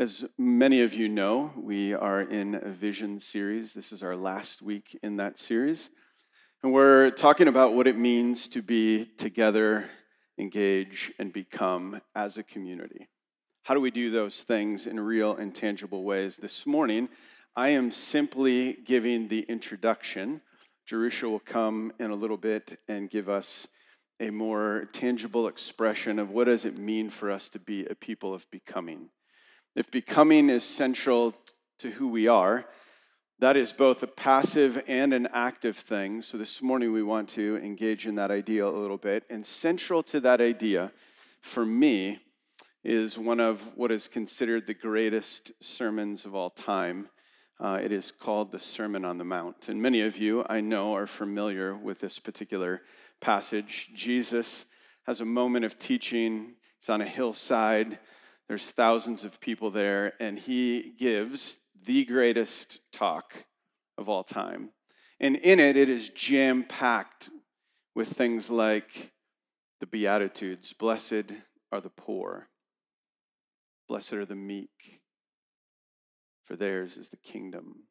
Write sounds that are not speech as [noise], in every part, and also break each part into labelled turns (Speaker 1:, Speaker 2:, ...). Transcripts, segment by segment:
Speaker 1: As many of you know, we are in a vision series. This is our last week in that series. And we're talking about what it means to be together, engage, and become as a community. How do we do those things in real and tangible ways? This morning, I am simply giving the introduction. Jerusha will come in a little bit and give us a more tangible expression of what does it mean for us to be a people of becoming. If becoming is central to who we are, that is both a passive and an active thing. So this morning we want to engage in that idea a little bit. And central to that idea, for me, is one of what is considered the greatest sermons of all time. Uh, it is called the Sermon on the Mount. And many of you, I know, are familiar with this particular passage. Jesus has a moment of teaching, he's on a hillside, there's thousands of people there, and he gives the greatest talk of all time. And in it, it is jam packed with things like the Beatitudes Blessed are the poor, blessed are the meek, for theirs is the kingdom.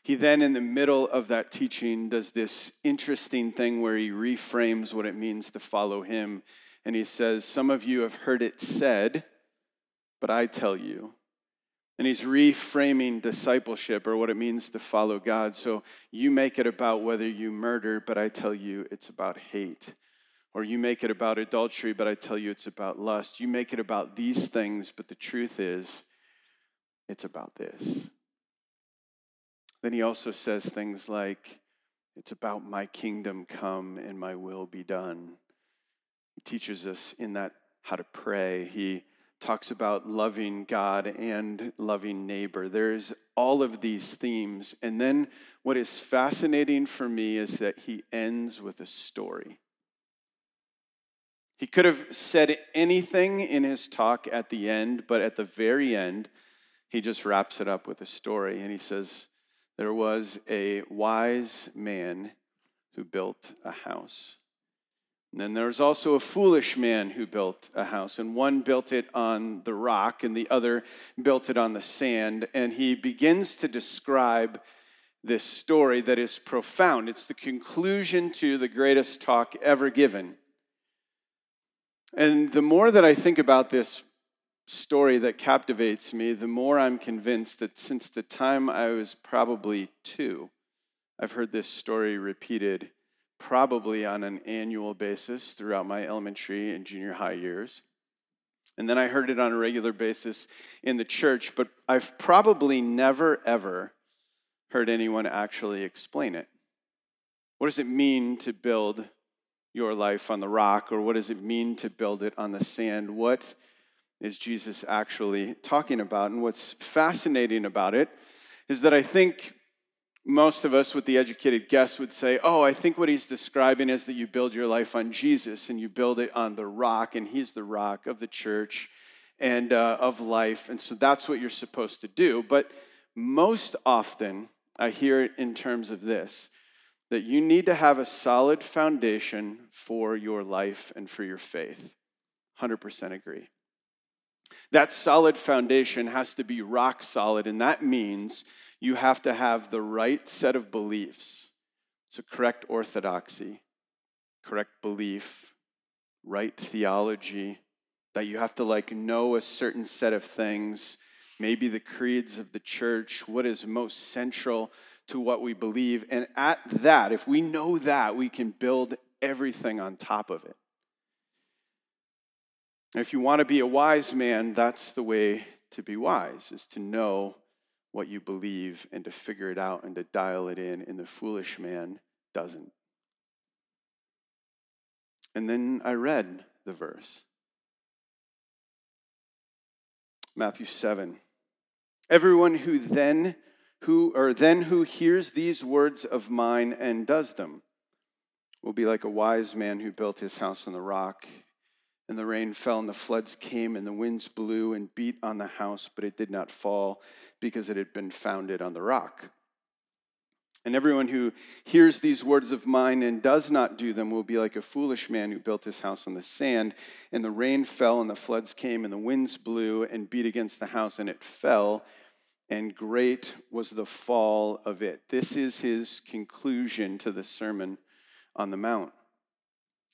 Speaker 1: He then, in the middle of that teaching, does this interesting thing where he reframes what it means to follow him. And he says, Some of you have heard it said, but I tell you. And he's reframing discipleship or what it means to follow God. So you make it about whether you murder, but I tell you it's about hate. Or you make it about adultery, but I tell you it's about lust. You make it about these things, but the truth is, it's about this. Then he also says things like, It's about my kingdom come and my will be done. He teaches us in that how to pray. He talks about loving God and loving neighbor. There's all of these themes. And then what is fascinating for me is that he ends with a story. He could have said anything in his talk at the end, but at the very end, he just wraps it up with a story. And he says, there was a wise man who built a house. And then there was also a foolish man who built a house, and one built it on the rock, and the other built it on the sand. And he begins to describe this story that is profound. It's the conclusion to the greatest talk ever given. And the more that I think about this story that captivates me, the more I'm convinced that since the time I was probably two, I've heard this story repeated probably on an annual basis throughout my elementary and junior high years. And then I heard it on a regular basis in the church, but I've probably never, ever heard anyone actually explain it. What does it mean to build your life on the rock, or what does it mean to build it on the sand? What is Jesus actually talking about? And what's fascinating about it is that I think most of us, with the educated guess, would say, Oh, I think what he's describing is that you build your life on Jesus and you build it on the rock, and he's the rock of the church and uh, of life. And so that's what you're supposed to do. But most often, I hear it in terms of this that you need to have a solid foundation for your life and for your faith. 100% agree. That solid foundation has to be rock solid, and that means you have to have the right set of beliefs. So, correct orthodoxy, correct belief, right theology, that you have to like know a certain set of things, maybe the creeds of the church, what is most central to what we believe. And at that, if we know that, we can build everything on top of it. If you want to be a wise man, that's the way to be wise, is to know what you believe and to figure it out and to dial it in, and the foolish man doesn't. And then I read the verse. Matthew 7. Everyone who then who or then who hears these words of mine and does them will be like a wise man who built his house on the rock and the rain fell, and the floods came, and the winds blew and beat on the house, but it did not fall because it had been founded on the rock. And everyone who hears these words of mine and does not do them will be like a foolish man who built his house on the sand. And the rain fell, and the floods came, and the winds blew and beat against the house, and it fell. And great was the fall of it. This is his conclusion to the Sermon on the Mount.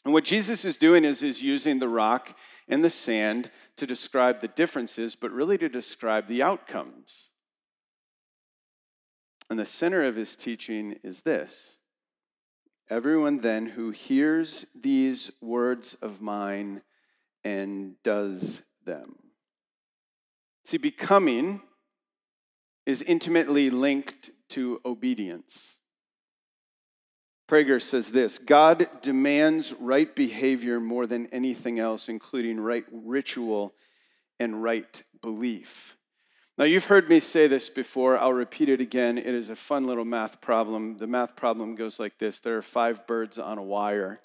Speaker 1: And what Jesus is doing is, is using the rock and the sand to describe the differences, but really to describe the outcomes. And the center of his teaching is this Everyone then who hears these words of mine and does them. See, becoming is intimately linked to obedience. Prager says this God demands right behavior more than anything else, including right ritual and right belief. Now, you've heard me say this before. I'll repeat it again. It is a fun little math problem. The math problem goes like this there are five birds on a wire.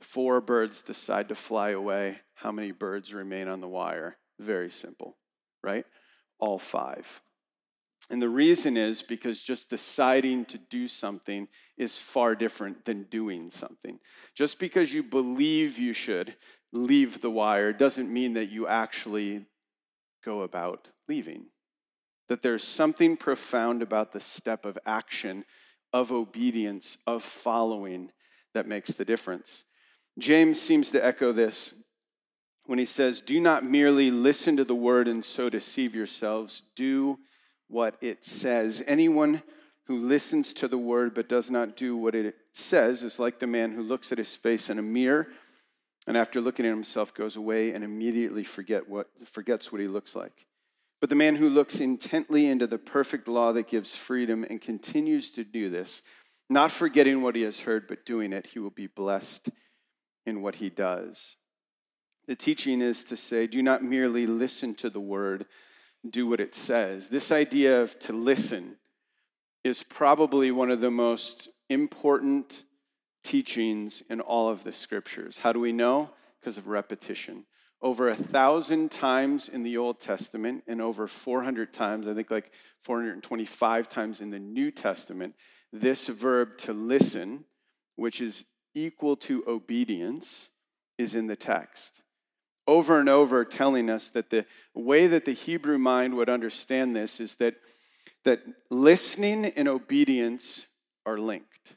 Speaker 1: Four birds decide to fly away. How many birds remain on the wire? Very simple, right? All five. And the reason is because just deciding to do something is far different than doing something. Just because you believe you should leave the wire doesn't mean that you actually go about leaving. That there's something profound about the step of action, of obedience, of following that makes the difference. James seems to echo this when he says, Do not merely listen to the word and so deceive yourselves, do what it says. Anyone who listens to the word but does not do what it says is like the man who looks at his face in a mirror and after looking at himself goes away and immediately forget what, forgets what he looks like. But the man who looks intently into the perfect law that gives freedom and continues to do this, not forgetting what he has heard, but doing it, he will be blessed in what he does. The teaching is to say, do not merely listen to the word, do what it says. This idea of to listen is probably one of the most important teachings in all of the scriptures. How do we know? Because of repetition. Over a thousand times in the Old Testament and over 400 times, I think like 425 times in the New Testament, this verb to listen, which is equal to obedience, is in the text over and over telling us that the way that the Hebrew mind would understand this is that, that listening and obedience are linked.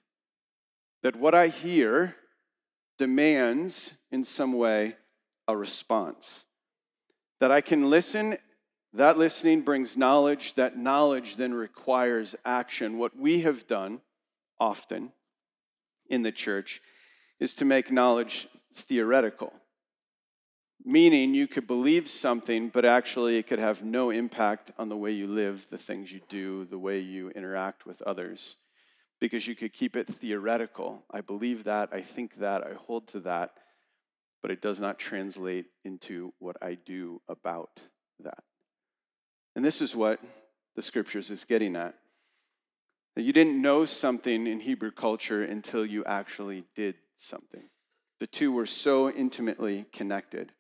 Speaker 1: That what I hear demands, in some way, a response. That I can listen, that listening brings knowledge, that knowledge then requires action. What we have done often in the church is to make knowledge theoretical meaning you could believe something, but actually it could have no impact on the way you live, the things you do, the way you interact with others, because you could keep it theoretical. I believe that, I think that, I hold to that, but it does not translate into what I do about that. And this is what the scriptures is getting at. That you didn't know something in Hebrew culture until you actually did something. The two were so intimately connected.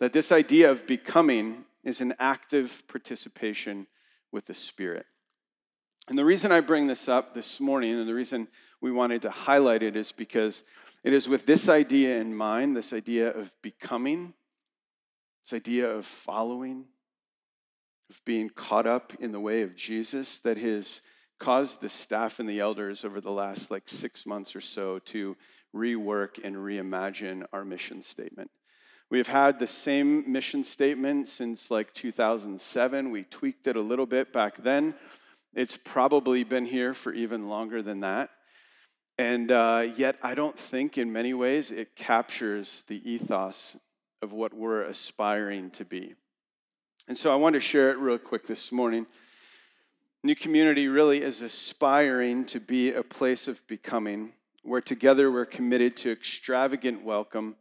Speaker 1: That this idea of becoming is an active participation with the Spirit. And the reason I bring this up this morning and the reason we wanted to highlight it is because it is with this idea in mind, this idea of becoming, this idea of following, of being caught up in the way of Jesus, that has caused the staff and the elders over the last like six months or so to rework and reimagine our mission statement. We've had the same mission statement since like 2007. We tweaked it a little bit back then. It's probably been here for even longer than that. And uh, yet, I don't think in many ways it captures the ethos of what we're aspiring to be. And so I want to share it real quick this morning. New Community really is aspiring to be a place of becoming where together we're committed to extravagant welcome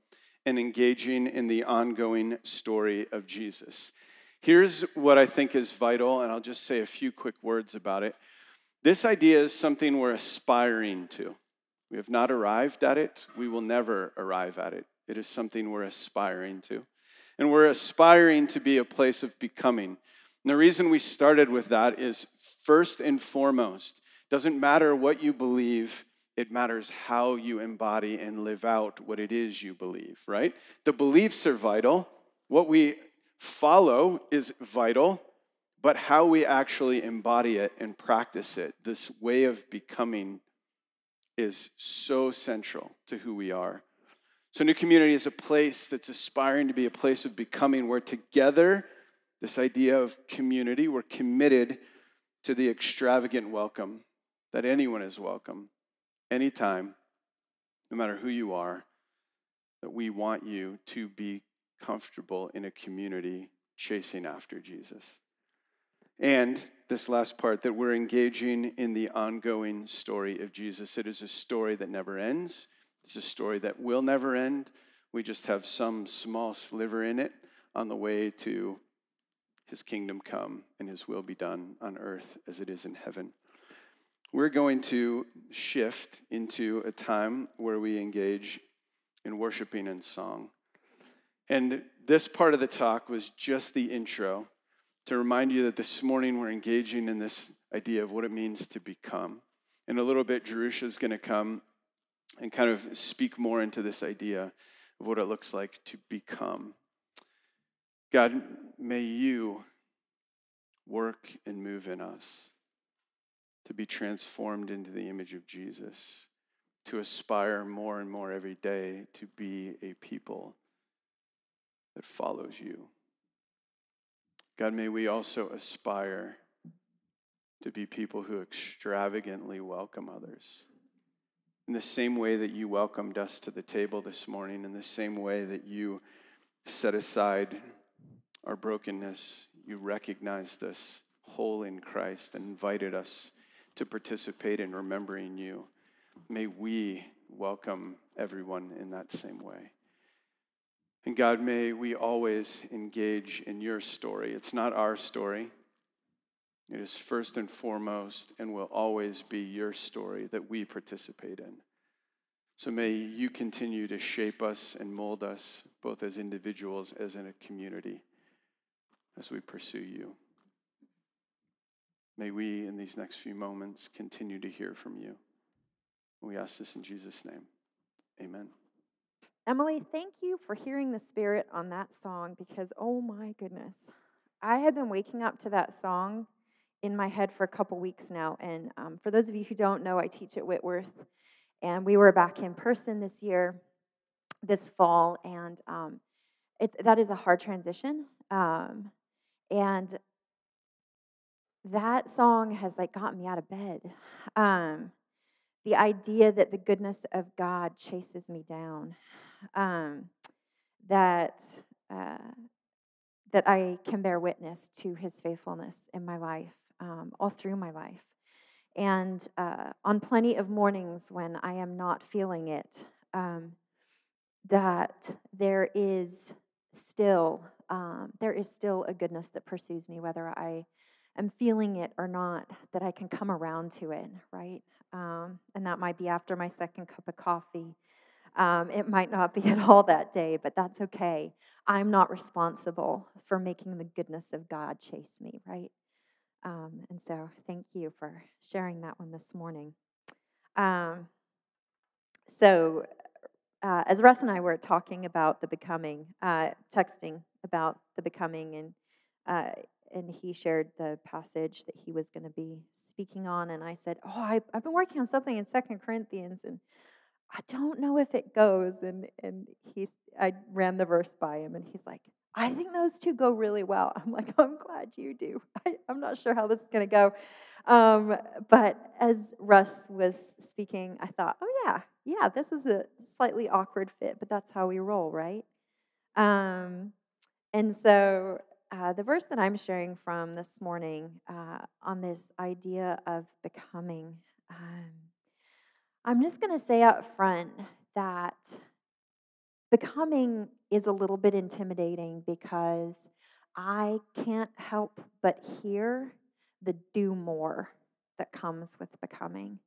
Speaker 1: and engaging in the ongoing story of Jesus. Here's what I think is vital, and I'll just say a few quick words about it. This idea is something we're aspiring to. We have not arrived at it, we will never arrive at it. It is something we're aspiring to. And we're aspiring to be a place of becoming. And the reason we started with that is first and foremost, Doesn't matter what you believe, it matters how you embody and live out what it is you believe, right? The beliefs are vital. What we follow is vital, but how we actually embody it and practice it, this way of becoming, is so central to who we are. So, New Community is a place that's aspiring to be a place of becoming where together, this idea of community, we're committed to the extravagant welcome that anyone is welcome anytime, no matter who you are, that we want you to be comfortable in a community chasing after Jesus. And this last part, that we're engaging in the ongoing story of Jesus. It is a story that never ends, it's a story that will never end. We just have some small sliver in it on the way to his kingdom come and his will be done on earth as it is in heaven. We're going to shift into a time where we engage in worshiping and song. And this part of the talk was just the intro to remind you that this morning we're engaging in this idea of what it means to become. In a little bit, Jerusha is going to come and kind of speak more into this idea of what it looks like to become. God, may you work and move in us to be transformed into the image of Jesus, to aspire more and more every day to be a people that follows you. God, may we also aspire to be people who extravagantly welcome others. In the same way that you welcomed us to the table this morning, in the same way that you set aside our brokenness, you recognized us whole in Christ and invited us to participate in remembering you. May we welcome everyone in that same way. And God, may we always engage in your story. It's not our story, it is first and foremost and will always be your story that we participate in. So may you continue to shape us and mold us, both as individuals as in a community, as we pursue you. May we, in these next few moments, continue to hear from you. We ask this in Jesus' name. Amen.
Speaker 2: Emily, thank you for hearing the Spirit on that song because, oh my goodness, I have been waking up to that song in my head for a couple weeks now. And um, for those of you who don't know, I teach at Whitworth, and we were back in person this year, this fall, and um, it, that is a hard transition. Um, and that song has like gotten me out of bed. Um, the idea that the goodness of God chases me down, um, that uh, that I can bear witness to His faithfulness in my life, um, all through my life, and uh, on plenty of mornings when I am not feeling it, um, that there is still um, there is still a goodness that pursues me, whether I am feeling it or not, that I can come around to it, right? Um, and that might be after my second cup of coffee. Um, it might not be [laughs] at all that day, but that's okay. I'm not responsible for making the goodness of God chase me, right? Um, and so, thank you for sharing that one this morning. Um, so, uh, as Russ and I were talking about the becoming, uh, texting about the becoming, and uh, and he shared the passage that he was going to be speaking on and i said oh I, have been working on something in second corinthians and i don't know if it goes and and he i ran the verse by him and he's like i think those two go really well. I'm like i'm glad you do. I, am not sure how this is going to go. Um, but as russ was speaking i thought oh yeah yeah this is a slightly awkward fit but that's how we roll right? Um, and so uh, the verse that I'm sharing from this morning uh, on this idea of becoming, um, I'm just going to say up front that becoming is a little bit intimidating because I can't help but hear the do more that comes with becoming.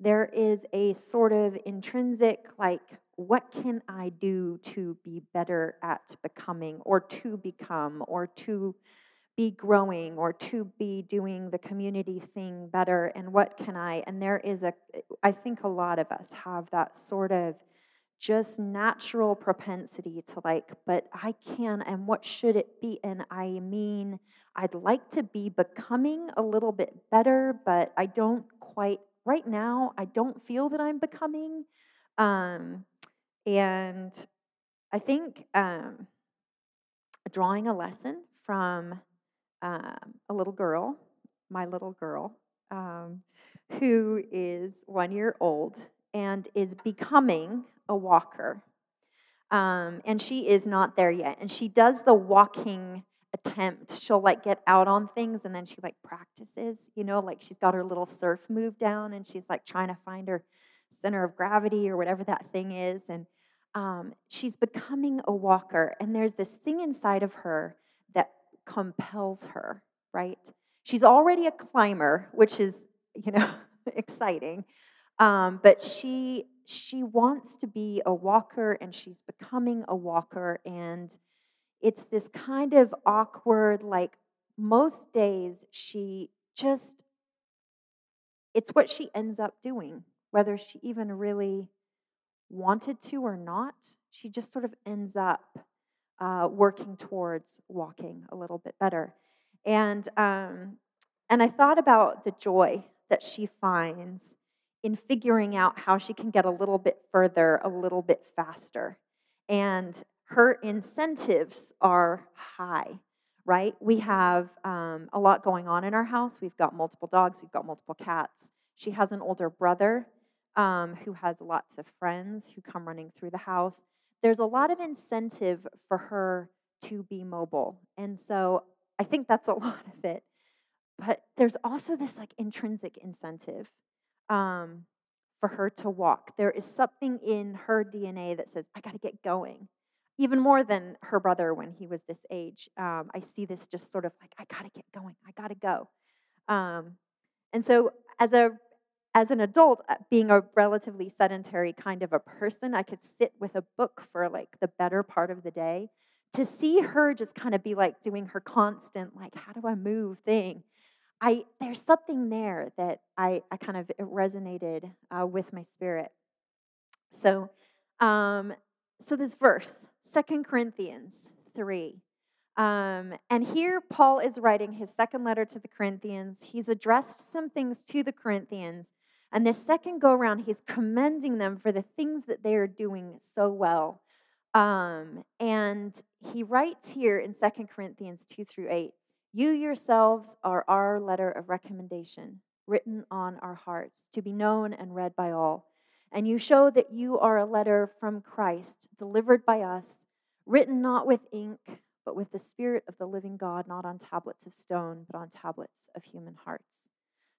Speaker 2: There is a sort of intrinsic, like, what can I do to be better at becoming or to become or to be growing or to be doing the community thing better and what can I and there is a I think a lot of us have that sort of just natural propensity to like but I can and what should it be? And I mean I'd like to be becoming a little bit better but I don't quite right now I don't feel that I'm becoming um and I think um drawing a lesson from um, a little girl, my little girl, um, who is one year old and is becoming a walker. Um, and she is not there yet. And she does the walking attempt. She'll like get out on things and then she like practices, you know, like she's got her little surf move down and she's like trying to find her center of gravity or whatever that thing is. And um, she's becoming a walker. And there's this thing inside of her that compels her, right? She's already a climber, which is, you know, [laughs] exciting. Um, but she she wants to be a walker and she's becoming a walker and it's this kind of awkward like most days she just it's what she ends up doing whether she even really wanted to or not she just sort of ends up uh, working towards walking a little bit better. And, um, and I thought about the joy that she finds in figuring out how she can get a little bit further, a little bit faster. And her incentives are high, right? We have um, a lot going on in our house. We've got multiple dogs, we've got multiple cats. She has an older brother um, who has lots of friends who come running through the house there's a lot of incentive for her to be mobile. And so I think that's a [laughs] lot of it. But there's also this like intrinsic incentive um, for her to walk. There is something in her DNA that says, I got to get going. Even more than her brother when he was this age. Um, I see this just sort of like, I got to get going. I got to go. Um, and so as a as an adult, uh, being a relatively sedentary kind of a person, I could sit with a book for like the better part of the day. To see her just kind of be like doing her constant, like, how do I move thing, I there's something there that I, I kind of resonated uh, with my spirit. So, um, so this verse, Second Corinthians 3. Um, and here, Paul is writing his second letter to the Corinthians. He's addressed some things to the Corinthians and the second go around, he's commending them for the things that they are doing so well. Um, and he writes here in Second Corinthians 2 through 8 You yourselves are our letter of recommendation, written on our hearts, to be known and read by all. And you show that you are a letter from Christ, delivered by us, written not with ink, but with the Spirit of the living God, not on tablets of stone, but on tablets of human hearts.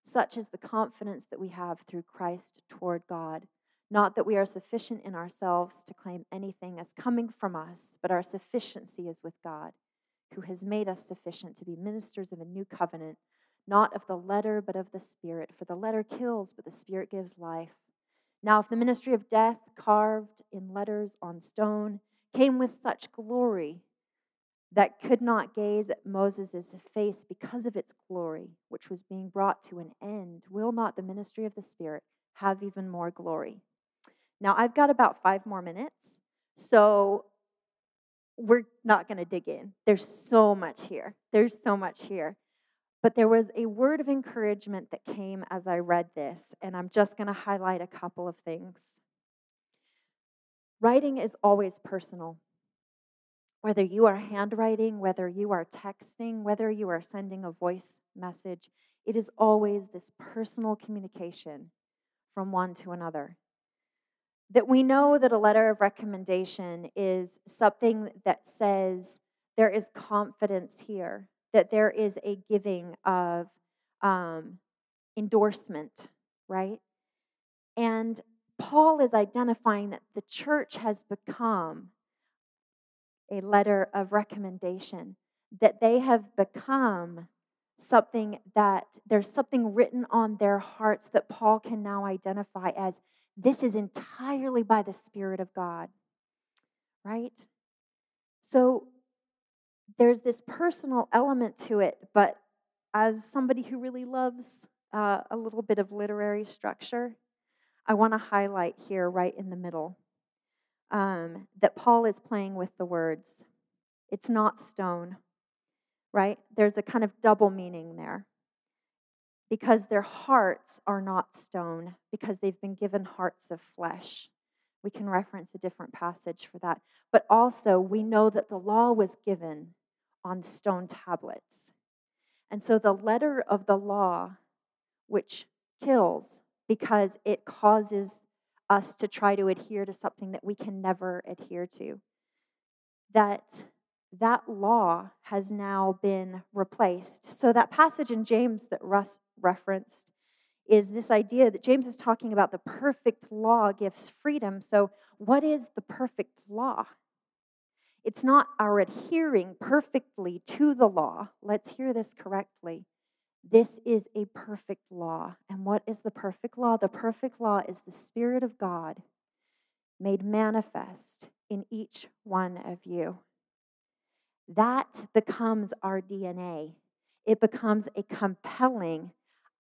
Speaker 2: Such is the confidence that we have through Christ toward God. Not that we are sufficient in ourselves to claim anything as coming from us, but our sufficiency is with God, who has made us sufficient to be ministers of a new covenant, not of the letter, but of the Spirit. For the letter kills, but the Spirit gives life. Now, if the ministry of death, carved in letters on stone, came with such glory, that could not gaze at Moses' face because of its glory, which was being brought to an end, will not the ministry of the Spirit have even more glory? Now, I've got about five more minutes, so we're not going to dig in. There's so much here. There's so much here. But there was a word of encouragement that came as I read this, and I'm just going to highlight a couple of things. Writing is always personal whether you are handwriting, whether you are texting, whether you are sending a voice message, it is always this personal communication from one to another. That we know that a letter of recommendation is something that says there is confidence here, that there is a giving of um, endorsement, right? And Paul is identifying that the church has become a letter of recommendation, that they have become something that there's something written on their hearts that Paul can now identify as this is entirely by the Spirit of God. Right? So there's this personal element to it, but as somebody who really loves uh, a little bit of literary structure, I want to highlight here, right in the middle, um, that Paul is playing with the words. It's not stone, right? There's a kind of double meaning there. Because their hearts are not stone, because they've been given hearts of flesh. We can reference a different passage for that. But also, we know that the law was given on stone tablets. And so the letter of the law, which kills because it causes us to try to adhere to something that we can never adhere to, that that law has now been replaced. So that passage in James that Russ referenced is this idea that James is talking about the perfect law gives freedom. So, what is the perfect law? It's not our adhering perfectly to the law. Let's hear this correctly. This is a perfect law. And what is the perfect law? The perfect law is the Spirit of God made manifest in each one of you. That becomes our DNA. It becomes a compelling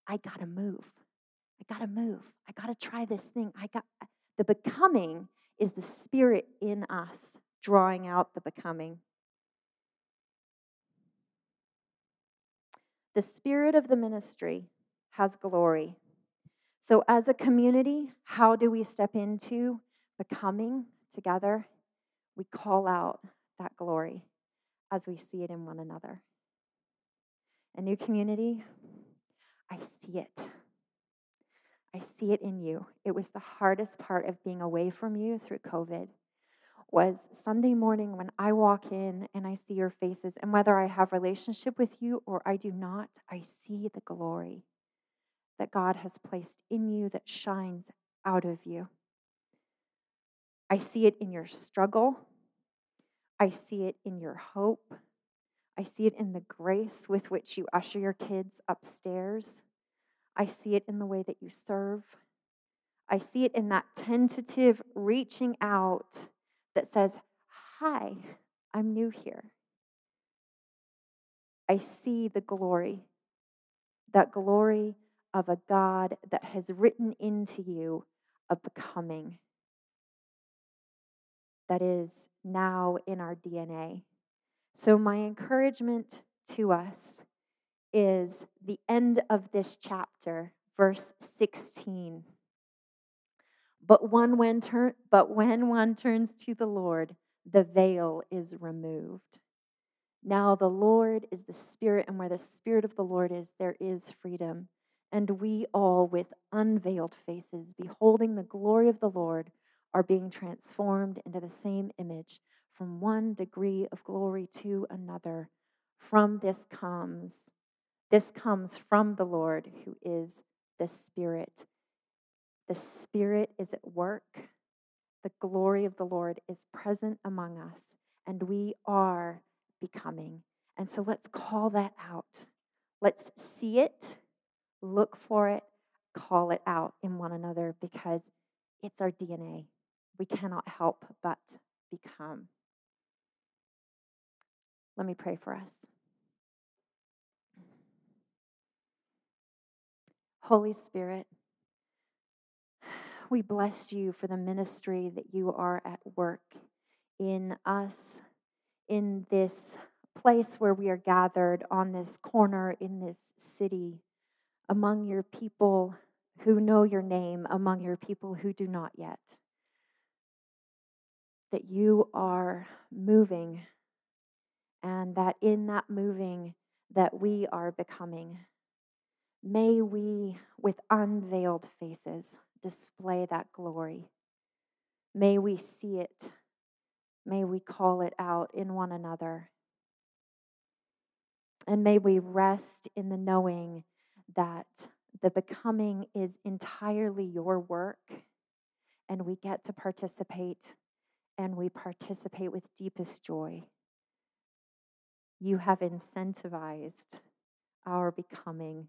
Speaker 2: I got to move. I got to move. I got to try this thing. I got the becoming is the spirit in us drawing out the becoming. The spirit of the ministry has glory. So, as a community, how do we step into becoming together? We call out that glory as we see it in one another. A new community, I see it. I see it in you. It was the hardest part of being away from you through COVID was Sunday morning when I walk in and I see your faces and whether I have relationship with you or I do not, I see the glory that God has placed in you that shines out of you. I see it in your struggle. I see it in your hope. I see it in the grace with which you usher your kids upstairs. I see it in the way that you serve. I see it in that tentative reaching out that says, Hi, I'm new here. I see the glory, that glory of a God that has written into you a becoming that is now in our DNA. So, my encouragement to us is the end of this chapter, verse 16. But, one when turn, but when one turns to the Lord, the veil is removed. Now the Lord is the Spirit, and where the Spirit of the Lord is, there is freedom. And we all, with unveiled faces, beholding the glory of the Lord, are being transformed into the same image from one degree of glory to another. From this comes this comes from the Lord who is the Spirit. The Spirit is at work. The glory of the Lord is present among us, and we are becoming. And so let's call that out. Let's see it, look for it, call it out in one another because it's our DNA. We cannot help but become. Let me pray for us. Holy Spirit, we bless you for the ministry that you are at work in us, in this place where we are gathered on this corner in this city, among your people who know your name, among your people who do not yet. That you are moving, and that in that moving, that we are becoming. May we, with unveiled faces, display that glory. May we see it. May we call it out in one another. And may we rest in the knowing that the becoming is entirely your work and we get to participate and we participate with deepest joy. You have incentivized our becoming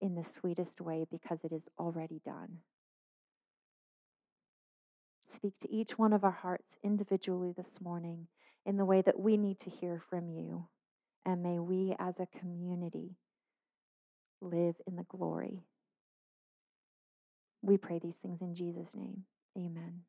Speaker 2: in the sweetest way because it is already done. Speak to each one of our hearts individually this morning in the way that we need to hear from you. And may we as a community live in the glory. We pray these things in Jesus' name. Amen.